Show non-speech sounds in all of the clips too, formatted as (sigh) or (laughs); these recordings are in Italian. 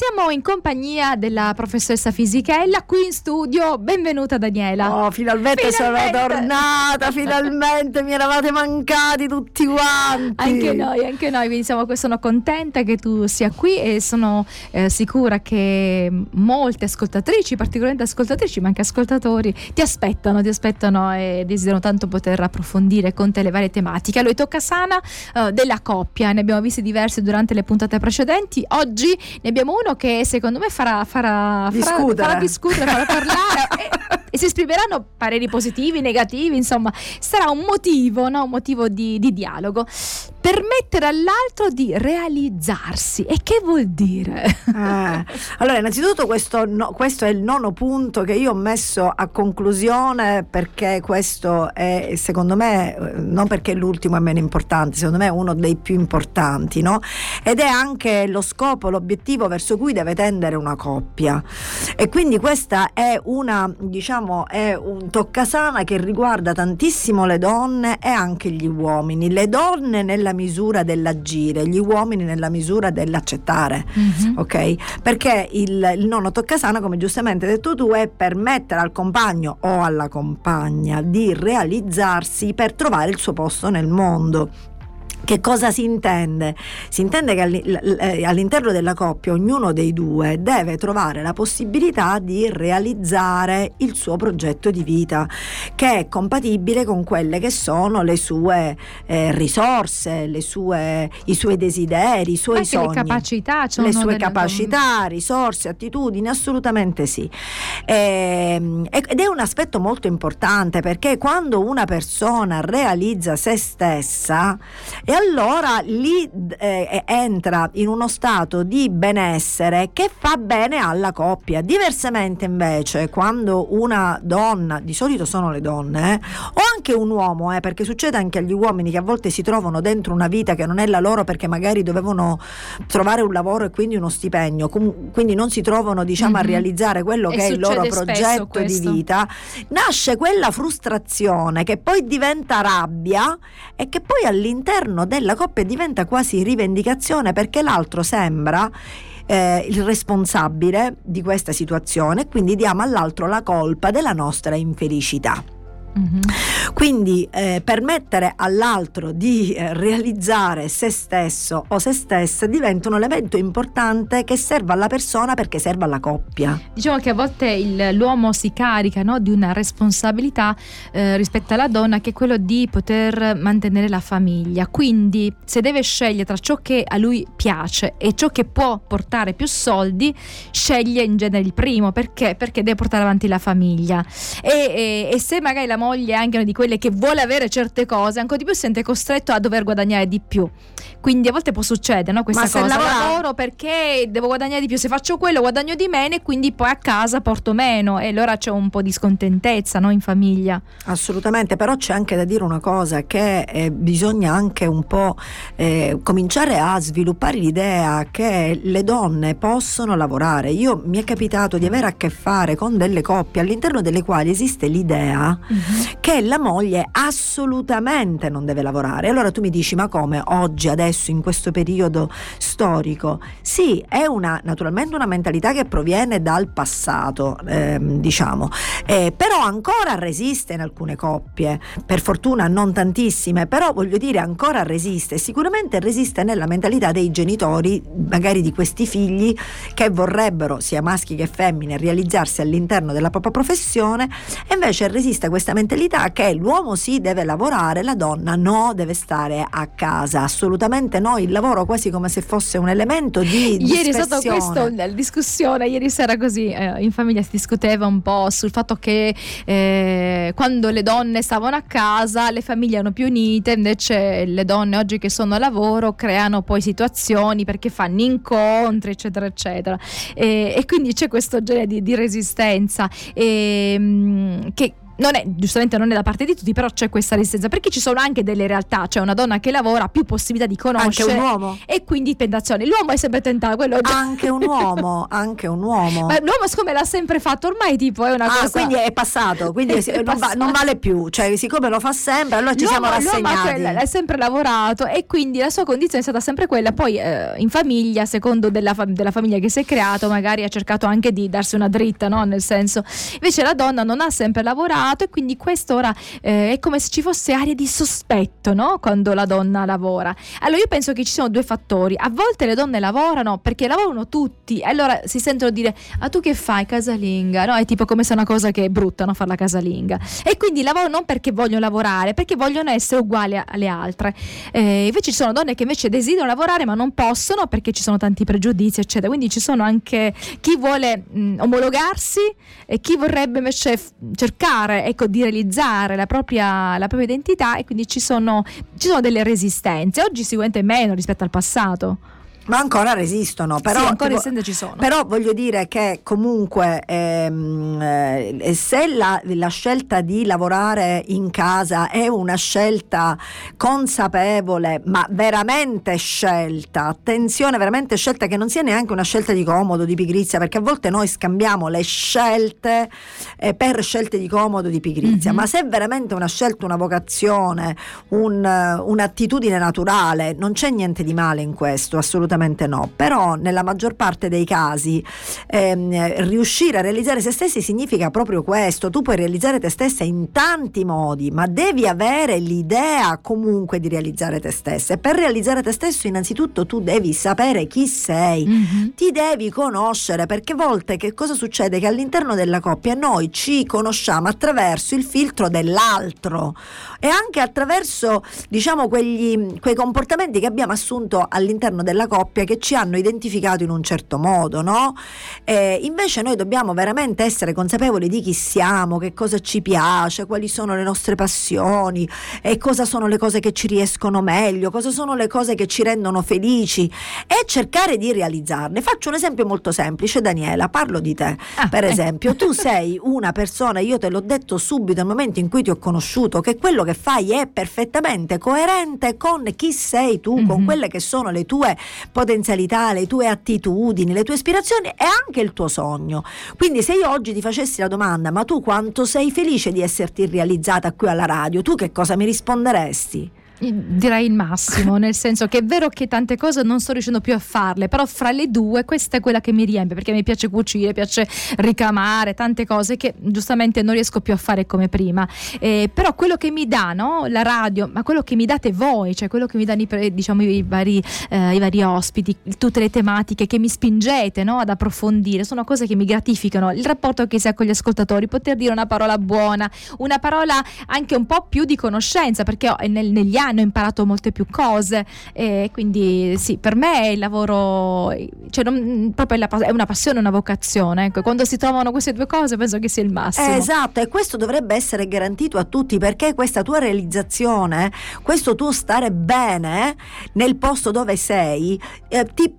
siamo in compagnia della professoressa Fisichella qui in studio. Benvenuta Daniela. Oh, finalmente, finalmente. sono tornata, finalmente mi eravate mancati tutti quanti. Anche noi, anche noi, quindi siamo, sono contenta che tu sia qui e sono eh, sicura che molte ascoltatrici, particolarmente ascoltatrici, ma anche ascoltatori, ti aspettano, ti aspettano e desiderano tanto poter approfondire con te le varie tematiche. Allora, tocca sana eh, della coppia, ne abbiamo viste diverse durante le puntate precedenti. Oggi ne abbiamo abbiamo uno che secondo me farà, farà, discutere. farà, discutere, farà parlare (laughs) e, e, si esprimeranno pareri positivi, negativi, insomma sarà un motivo, no? un motivo di, di dialogo. Permettere all'altro di realizzarsi. E che vuol dire? Eh, allora, innanzitutto questo, no, questo, è il nono punto che io ho messo a conclusione perché questo è, secondo me, eh, non perché l'ultimo è meno importante, secondo me è uno dei più importanti, no? Ed è anche lo scopo, l'obiettivo verso cui deve tendere una coppia. E quindi questa è una, diciamo, è un toccasana che riguarda tantissimo le donne e anche gli uomini. Le donne nella misura dell'agire, gli uomini nella misura dell'accettare, mm-hmm. ok? Perché il, il nono toccasana, come giustamente hai detto tu, è permettere al compagno o alla compagna di realizzarsi per trovare il suo posto nel mondo. Che cosa si intende? Si intende che eh, all'interno della coppia ognuno dei due deve trovare la possibilità di realizzare il suo progetto di vita che è compatibile con quelle che sono le sue eh, risorse, le sue, i suoi desideri, i suoi sogni. le capacità, cioè le sue capacità, risorse, attitudini, assolutamente sì. E, ehm, ed è un aspetto molto importante perché quando una persona realizza se stessa e allora lì eh, entra in uno stato di benessere che fa bene alla coppia. Diversamente invece quando una donna, di solito sono le donne, eh, o anche un uomo, eh, perché succede anche agli uomini che a volte si trovano dentro una vita che non è la loro perché magari dovevano trovare un lavoro e quindi uno stipendio, com- quindi non si trovano diciamo mm-hmm. a realizzare quello e che è il loro progetto di vita, nasce quella frustrazione che poi diventa rabbia e che poi all'interno all'interno della coppia diventa quasi rivendicazione perché l'altro sembra eh, il responsabile di questa situazione quindi diamo all'altro la colpa della nostra infelicità. Mm-hmm. Quindi eh, permettere all'altro di eh, realizzare se stesso o se stessa diventa un elemento importante che serve alla persona perché serve alla coppia. Diciamo che a volte il, l'uomo si carica no, di una responsabilità eh, rispetto alla donna che è quello di poter mantenere la famiglia. Quindi se deve scegliere tra ciò che a lui piace e ciò che può portare più soldi, sceglie in genere il primo perché? Perché deve portare avanti la famiglia. E, e, e se magari la moglie è anche una di quelle che vuole avere certe cose, ancora di più si sente costretto a dover guadagnare di più. Quindi a volte può succedere no, questa Ma cosa. Lavora... Lavoro perché devo guadagnare di più, se faccio quello guadagno di meno e quindi poi a casa porto meno e allora c'è un po' di scontentezza no, in famiglia. Assolutamente, però c'è anche da dire una cosa che eh, bisogna anche un po' eh, cominciare a sviluppare l'idea che le donne possono lavorare. Io mi è capitato di avere a che fare con delle coppie all'interno delle quali esiste l'idea mm-hmm che la moglie assolutamente non deve lavorare. Allora tu mi dici, ma come oggi, adesso, in questo periodo storico? Sì, è una, naturalmente una mentalità che proviene dal passato, ehm, diciamo, eh, però ancora resiste in alcune coppie, per fortuna non tantissime, però voglio dire ancora resiste, sicuramente resiste nella mentalità dei genitori, magari di questi figli che vorrebbero, sia maschi che femmine, realizzarsi all'interno della propria professione e invece resiste questa mentalità mentalità che l'uomo sì deve lavorare, la donna no, deve stare a casa. Assolutamente no, il lavoro quasi come se fosse un elemento di (laughs) Ieri è stata questa discussione, ieri sera così eh, in famiglia si discuteva un po' sul fatto che eh, quando le donne stavano a casa le famiglie erano più unite, invece le donne oggi che sono a lavoro creano poi situazioni perché fanno incontri, eccetera, eccetera. E, e quindi c'è questo genere di, di resistenza e, ehm, che non è, giustamente non è da parte di tutti, però c'è questa resistenza, perché ci sono anche delle realtà, cioè una donna che lavora ha più possibilità di conoscere. Anche un uomo. E quindi tentazione. L'uomo è sempre tentato, quello Anche un uomo, (laughs) anche un uomo. Ma l'uomo siccome l'ha sempre fatto, ormai tipo è una ah, cosa... quindi è passato, quindi (laughs) è non, passato. Va, non, vale più, cioè siccome lo fa sempre, allora ci l'uomo, siamo rassegnati. L'uomo ha sempre lavorato e quindi la sua condizione è stata sempre quella, poi eh, in famiglia, secondo della, della, famiglia che si è creato, magari ha cercato anche di darsi una dritta, no? Nel senso, invece la donna non ha sempre lavorato e quindi questo ora eh, è come se ci fosse aria di sospetto no? quando la donna lavora. Allora io penso che ci siano due fattori. A volte le donne lavorano perché lavorano tutti, allora si sentono dire ah tu che fai casalinga? No? È tipo come se una cosa che è brutta no? fare la casalinga. E quindi lavorano non perché vogliono lavorare, perché vogliono essere uguali alle altre. Eh, invece ci sono donne che invece desiderano lavorare ma non possono perché ci sono tanti pregiudizi eccetera. Quindi ci sono anche chi vuole mh, omologarsi e chi vorrebbe invece f- cercare ecco, di realizzare la propria, la propria identità e quindi ci sono, ci sono delle resistenze. Oggi sicuramente meno rispetto al passato ma ancora resistono. Però, sì, ancora tipo, ci sono. Però voglio dire che comunque ehm, eh, se la, la, scelta di lavorare in casa è una scelta consapevole, ma veramente scelta, attenzione, veramente scelta che non sia neanche una scelta di comodo, di pigrizia, perché a volte noi scambiamo le scelte eh, per scelte di comodo, di pigrizia, mm-hmm. ma se è veramente una scelta, una vocazione, un, un'attitudine naturale, non c'è niente di male in questo, assolutamente assolutamente no, però nella maggior parte dei casi ehm, riuscire a realizzare se stessi significa proprio questo, tu puoi realizzare te stessa in tanti modi, ma devi avere l'idea comunque di realizzare te stessa. E per realizzare te stesso innanzitutto tu devi sapere chi sei, mm-hmm. ti devi conoscere perché a volte che cosa succede? Che all'interno della coppia noi ci conosciamo attraverso il filtro dell'altro. E anche attraverso diciamo quegli, quei comportamenti che abbiamo assunto all'interno della coppia coppia che ci hanno identificato in un certo modo, no? Eh, invece noi dobbiamo veramente essere consapevoli di chi siamo, che cosa ci piace, quali sono le nostre passioni e cosa sono le cose che ci riescono meglio, cosa sono le cose che ci rendono felici e cercare di realizzarle. Faccio un esempio molto semplice, Daniela, parlo di te. Ah, per ecco. esempio, tu (laughs) sei una persona, io te l'ho detto subito nel momento in cui ti ho conosciuto, che quello che fai è perfettamente coerente con chi sei tu, mm-hmm. con quelle che sono le tue potenzialità, le tue attitudini, le tue ispirazioni e anche il tuo sogno. Quindi se io oggi ti facessi la domanda, ma tu quanto sei felice di esserti realizzata qui alla radio, tu che cosa mi risponderesti? Direi il massimo, (laughs) nel senso che è vero che tante cose non sto riuscendo più a farle, però fra le due questa è quella che mi riempie perché mi piace cucire, piace ricamare, tante cose che giustamente non riesco più a fare come prima. Eh, però quello che mi dà no? la radio, ma quello che mi date voi, cioè quello che mi danno i, diciamo, i, vari, eh, i vari, ospiti, tutte le tematiche che mi spingete no? ad approfondire, sono cose che mi gratificano. Il rapporto che si ha con gli ascoltatori, poter dire una parola buona, una parola anche un po' più di conoscenza, perché negli anni hanno imparato molte più cose e quindi sì, per me il lavoro cioè non, proprio è una passione, una vocazione. Ecco, quando si trovano queste due cose penso che sia il massimo. Esatto, e questo dovrebbe essere garantito a tutti perché questa tua realizzazione, questo tuo stare bene nel posto dove sei, eh, ti,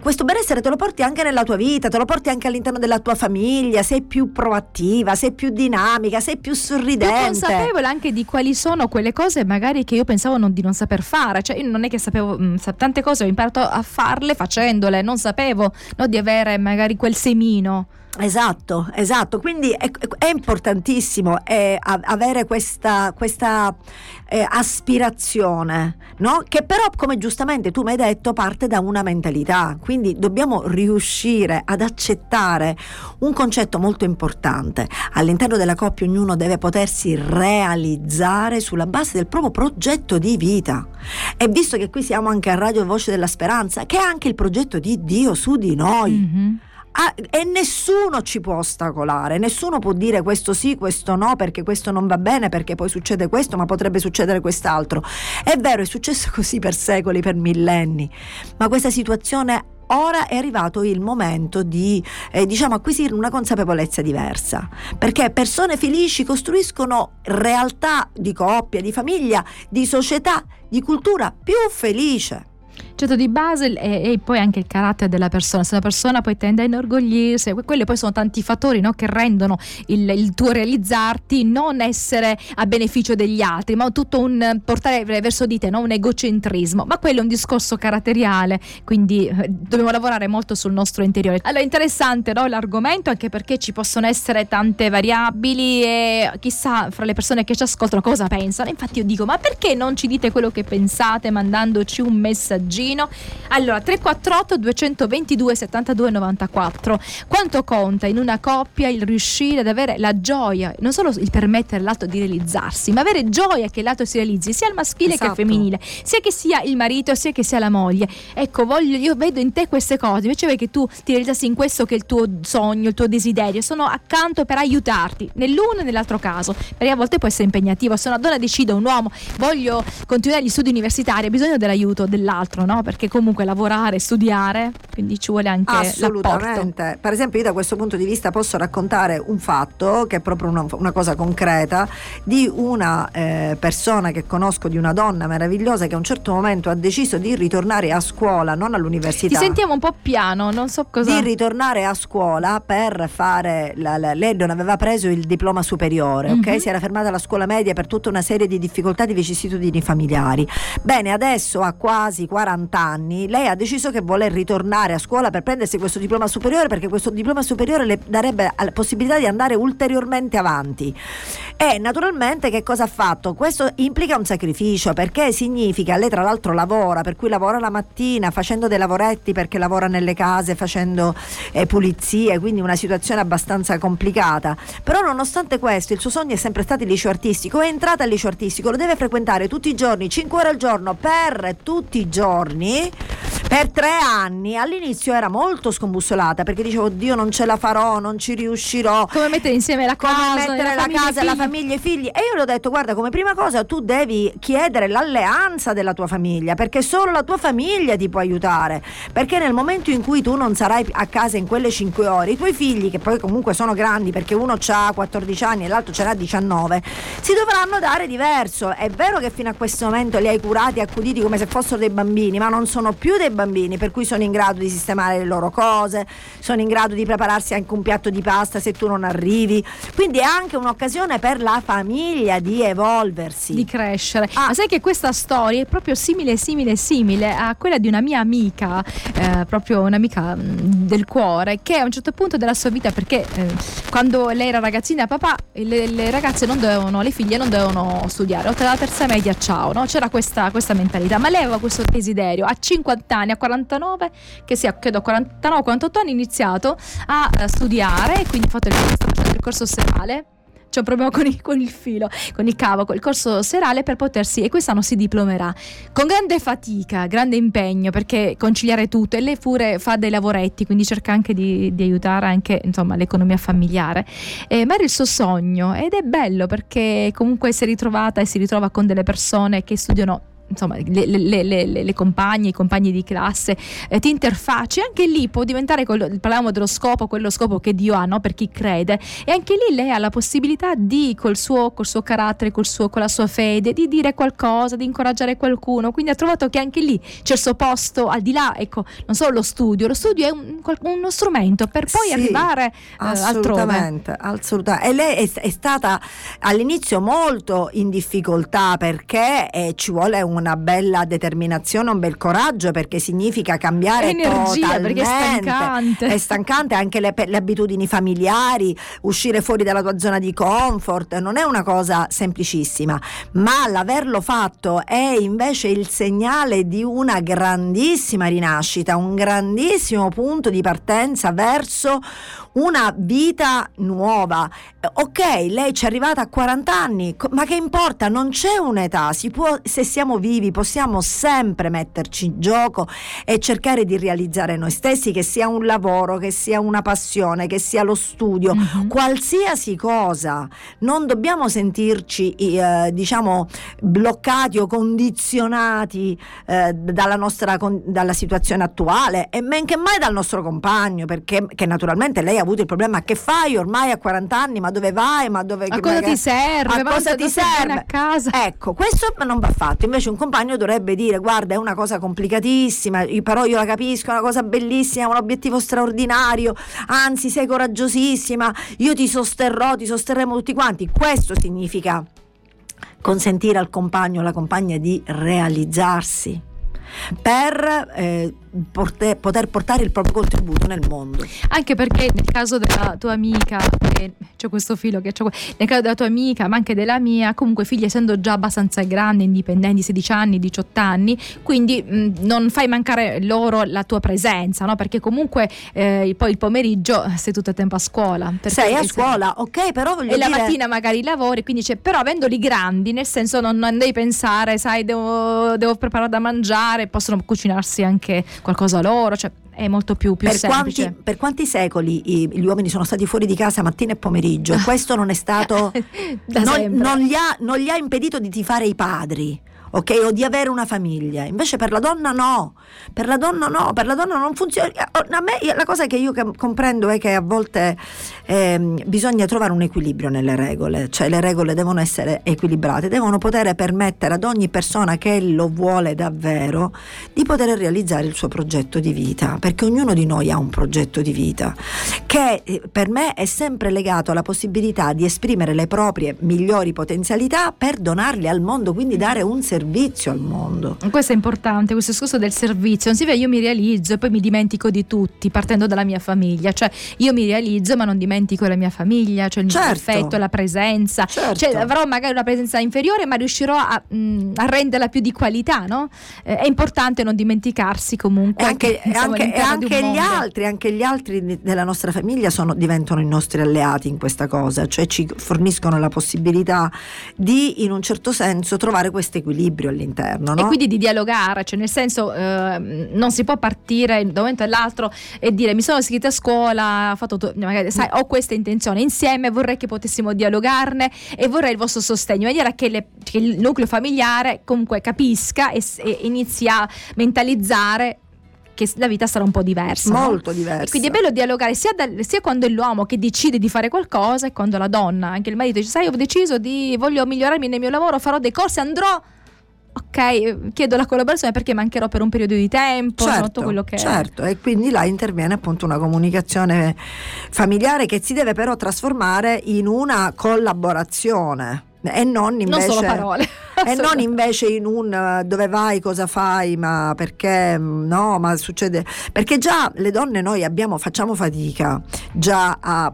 questo benessere te lo porti anche nella tua vita, te lo porti anche all'interno della tua famiglia, sei più proattiva, sei più dinamica, sei più sorridente. Più consapevole anche di quali sono quelle cose magari che io pensavo non, di non saper fare, cioè io non è che sapevo mh, mm, tante cose, ho imparato a farle facendole, non sapevo no, di avere magari quel semino. Esatto, esatto, quindi è, è importantissimo è, avere questa, questa eh, aspirazione, no? che però come giustamente tu mi hai detto parte da una mentalità, quindi dobbiamo riuscire ad accettare un concetto molto importante, all'interno della coppia ognuno deve potersi realizzare sulla base del proprio progetto di vita. E visto che qui siamo anche a Radio Voce della Speranza, che è anche il progetto di Dio su di noi. Mm-hmm Ah, e nessuno ci può ostacolare, nessuno può dire questo sì, questo no, perché questo non va bene, perché poi succede questo, ma potrebbe succedere quest'altro. È vero, è successo (laughs) così per secoli, per millenni, ma questa situazione ora è arrivato il momento di eh, diciamo acquisire una consapevolezza diversa perché persone felici costruiscono realtà di coppia, di famiglia, di società, di cultura più felice. Certo, di base e, poi anche il carattere della persona. Se una persona poi tende a inorgoglirsi, quelli poi sono tanti fattori no, che rendono il, il, tuo realizzarti non essere a beneficio degli altri, ma tutto un portare verso di te, no? un egocentrismo. Ma quello è un discorso caratteriale, quindi eh, dobbiamo lavorare molto sul nostro interiore. Allora, interessante no, l'argomento, anche perché ci possono essere tante variabili e chissà fra le persone che ci ascoltano cosa pensano. Infatti io dico, ma perché non ci dite quello che pensate mandandoci un messaggino? Allora, 348 222 72 94. Quanto conta in una coppia il riuscire ad avere la gioia, non solo il permettere all'altro di realizzarsi, ma avere gioia che l'altro si realizzi, sia il maschile esatto. che il femminile, sia che sia il marito sia che sia la moglie. Ecco, voglio, io vedo in te queste cose, invece che tu ti realizzassi in questo che è il tuo sogno, il tuo desiderio, sono accanto per aiutarti nell'uno e nell'altro caso, perché a volte può essere impegnativo. Se una donna decide, un uomo, voglio continuare gli studi universitari, ha bisogno dell'aiuto dell'altro, no? Perché comunque lavorare, studiare, quindi ci vuole anche Assolutamente. L'apporto. Per esempio, io da questo punto di vista posso raccontare un fatto che è proprio una, una cosa concreta di una eh, persona che conosco, di una donna meravigliosa che a un certo momento ha deciso di ritornare a scuola, non all'università. Ti sentiamo un po' piano, non so cosa. Di ritornare a scuola per fare. La, la, lei non aveva preso il diploma superiore, mm-hmm. ok? Mhm. Si era fermata alla scuola media per tutta una serie di difficoltà di vicissitudini familiari. Bene, adesso ha quasi 40 anni, lei ha deciso che vuole ritornare a scuola per prendersi questo diploma superiore perché questo diploma superiore le darebbe la possibilità di andare ulteriormente avanti. E naturalmente che cosa ha fatto? Questo implica un sacrificio perché significa, lei tra l'altro lavora, per cui lavora la mattina facendo dei lavoretti perché lavora nelle case, facendo eh, pulizie, quindi una situazione abbastanza complicata. Però nonostante questo il suo sogno è sempre stato il liceo artistico, è entrata al liceo artistico, lo deve frequentare tutti i giorni, 5 ore al giorno, per tutti i giorni per tre anni all'inizio era molto scombussolata perché dicevo oddio non ce la farò non ci riuscirò. Come mettere insieme la come casa mettere la, la casa la famiglia e i figli. E io le ho detto guarda come prima cosa tu devi chiedere l'alleanza della tua famiglia perché solo la tua famiglia ti può aiutare. Perché nel momento in cui tu non sarai a casa in quelle cinque ore i tuoi figli che poi comunque sono grandi perché uno ha 14 anni e l'altro ce n'ha 19 si dovranno dare diverso. È vero che fino a questo momento li hai curati e accuditi come se fossero dei bambini ma non sono più dei bambini, per cui sono in grado di sistemare le loro cose, sono in grado di prepararsi anche un piatto di pasta se tu non arrivi. Quindi è anche un'occasione per la famiglia di evolversi, di crescere. Ah. Ma sai che questa storia è proprio simile, simile, simile a quella di una mia amica, eh, proprio un'amica mm, del cuore, che a un certo punto della sua vita, perché eh, quando lei era ragazzina, papà, le, le, ragazze non dovevano, le figlie non dovevano studiare, oltre alla terza media, ciao, no? c'era questa, questa mentalità, ma lei aveva questo desiderio, a 50 anni anni, a 49, che sia, credo a 49, 48 anni, iniziato a uh, studiare e quindi ho fatto il, il corso serale c'è un problema con il, con il, filo, con il cavo, il corso serale per potersi, e quest'anno si diplomerà. Con grande fatica, grande impegno, perché conciliare tutto, e lei pure fa dei lavoretti, quindi cerca anche di, di aiutare anche insomma, l'economia familiare. Eh, ma era il suo sogno ed è bello perché comunque si è ritrovata e si ritrova con delle persone che studiano insomma, le, le, le, le, compagne, i compagni di classe, eh, ti interfacci, anche lì può diventare, quello, parlavamo dello scopo, quello scopo che Dio ha no? per chi crede, e anche lì lei ha la possibilità di, col suo, col suo carattere, col suo, con la sua fede, di dire qualcosa, di incoraggiare qualcuno, quindi ha trovato che anche lì c'è il suo posto, al di là, ecco, non solo lo studio, lo studio è un, uno strumento per poi sì, arrivare eh, assolutamente, altrove. Assolutamente, e lei è, è, stata all'inizio molto in difficoltà perché eh, ci vuole un una bella determinazione, un bel coraggio perché significa cambiare Energia. Perché è stancante. È stancante anche le, le, abitudini familiari, uscire fuori dalla tua zona di comfort, non è una cosa semplicissima, ma l'averlo fatto è invece il segnale di una grandissima rinascita, un grandissimo punto di partenza verso una vita nuova. Ok, lei ci è arrivata a 40 anni, ma che importa? Non c'è un'età, si può, se siamo vivi possiamo sempre metterci in gioco e cercare di realizzare noi stessi, che sia un lavoro, che sia una passione, che sia lo studio, mm-hmm. qualsiasi cosa. Non dobbiamo sentirci, eh, diciamo, bloccati o condizionati eh, dalla nostra dalla situazione attuale e men che mai dal nostro compagno, perché naturalmente lei ha avuto il problema che fai ormai a 40 anni, ma dove vai, ma dove... A cosa ti serve? A cosa ti serve? A casa. Ecco, questo non va fatto, invece un un compagno dovrebbe dire guarda è una cosa complicatissima, però io la capisco, è una cosa bellissima, è un obiettivo straordinario, anzi sei coraggiosissima, io ti sosterrò, ti sosterremo tutti quanti. Questo significa consentire al compagno o alla compagna di realizzarsi per eh, porte, poter portare il proprio contributo nel mondo. Anche perché nel caso della tua amica, eh, c'è questo filo che c'è, nel caso della tua amica, ma anche della mia, comunque figli essendo già abbastanza grandi, indipendenti, 16 anni, 18 anni, quindi mh, non fai mancare loro la tua presenza, no? Perché comunque eh, poi il pomeriggio sei tutto il tempo a scuola. Sei a scuola, ok, però voglio e dire... La mattina magari lavori, quindi c'è, però avendoli grandi, nel senso non, non devi pensare, sai, devo, devo preparare da mangiare, possono cucinarsi anche qualcosa loro, cioè è molto più, più per semplice. Quanti, per quanti secoli i, gli uomini sono stati fuori di casa mattina e pomeriggio? (laughs) Questo non è stato... non, non, gli ha, non gli ha impedito di tifare i padri ok? O di avere una famiglia. Invece per la donna no, per la donna no, per la donna non funziona. A me la cosa che io comprendo è che a volte eh, bisogna trovare un equilibrio nelle regole, cioè le regole devono essere equilibrate, devono poter permettere ad ogni persona che lo vuole davvero di poter realizzare il suo progetto di vita, perché ognuno di noi ha un progetto di vita che eh, per me è sempre legato alla possibilità di esprimere le proprie migliori potenzialità per donarle al mondo, quindi dare un servizio servizio al mondo. Questo è importante, questo discorso del servizio. Non si vede, io mi realizzo e poi mi dimentico di tutti, partendo dalla mia famiglia. Cioè, io mi realizzo, ma non dimentico la mia famiglia, cioè il certo. affetto, la presenza. Certo. Cioè, avrò magari una presenza inferiore, ma riuscirò a, mh, mm, a renderla più di qualità, no? Eh, è importante non dimenticarsi comunque. E anche, (laughs) anche, e anche gli altri, anche gli altri della nostra famiglia sono, diventano i nostri alleati in questa cosa, cioè ci forniscono la possibilità di, in un certo senso, trovare questo equilibrio equilibrio all'interno. No? E quindi di dialogare, cioè nel senso eh, non si può partire da un momento all'altro e dire mi sono iscritta a scuola, ho, fatto, magari, sai, ho questa intenzione insieme, vorrei che potessimo dialogarne e vorrei il vostro sostegno, in maniera che, le, che il nucleo familiare comunque capisca e, e inizi a mentalizzare che la vita sarà un po' diversa. Molto no? diversa. E quindi è bello dialogare sia, da, sia, quando è l'uomo che decide di fare qualcosa e quando la donna, anche il marito dice sai ho deciso di voglio migliorarmi nel mio lavoro, farò dei corsi, andrò ok, chiedo la collaborazione perché mancherò per un periodo di tempo, certo, quello che certo, e quindi là interviene appunto una comunicazione familiare che si deve però trasformare in una collaborazione. E non invece, non parole, (laughs) e non invece in un dove vai, cosa fai, ma perché no, ma succede. Perché già le donne noi abbiamo, facciamo fatica già a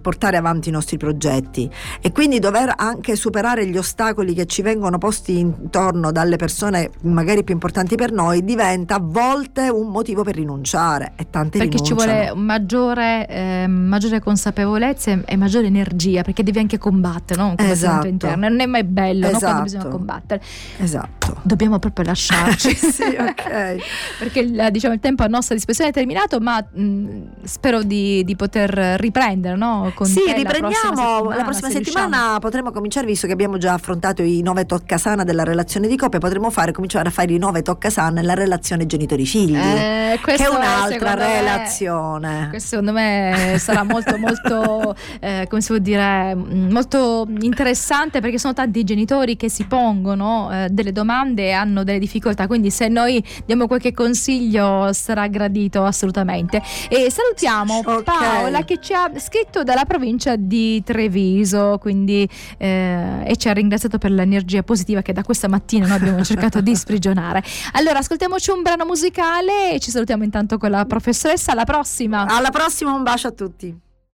portare avanti i nostri progetti e quindi dover anche superare gli ostacoli che ci vengono posti intorno dalle persone magari più importanti per noi diventa a volte un motivo per rinunciare e tante perché rinunciano. ci vuole maggiore, eh, maggiore consapevolezza e maggiore energia perché devi anche combattere no? esatto. interno non è mai bello esatto. no? quando bisogna esatto. combattere esatto dobbiamo proprio lasciarci (laughs) sì, ok (laughs) perché diciamo, il tempo a nostra disposizione è terminato ma mh, spero di, di poter riprendere no? Con sì, riprendiamo la prossima settimana, la prossima settimana potremo cominciare, visto che abbiamo già affrontato i nove toccasana della relazione di coppia, potremo fare, cominciare a fare i nove toccasana nella relazione genitori-figli, eh, che è un'altra relazione. Me, questo secondo me sarà molto, molto, (laughs) eh, come si può dire, molto interessante perché sono tanti genitori che si pongono eh, delle domande e hanno delle difficoltà, quindi se noi diamo qualche consiglio sarà gradito assolutamente. E salutiamo okay. Paola che ci ha scritto dalla provincia di Treviso, quindi, eh, e ci ha ringraziato per l'energia positiva che da questa mattina noi abbiamo cercato di sprigionare. Allora, ascoltiamoci un brano musicale e ci salutiamo intanto con la professoressa. Alla prossima! Alla prossima, un bacio a tutti.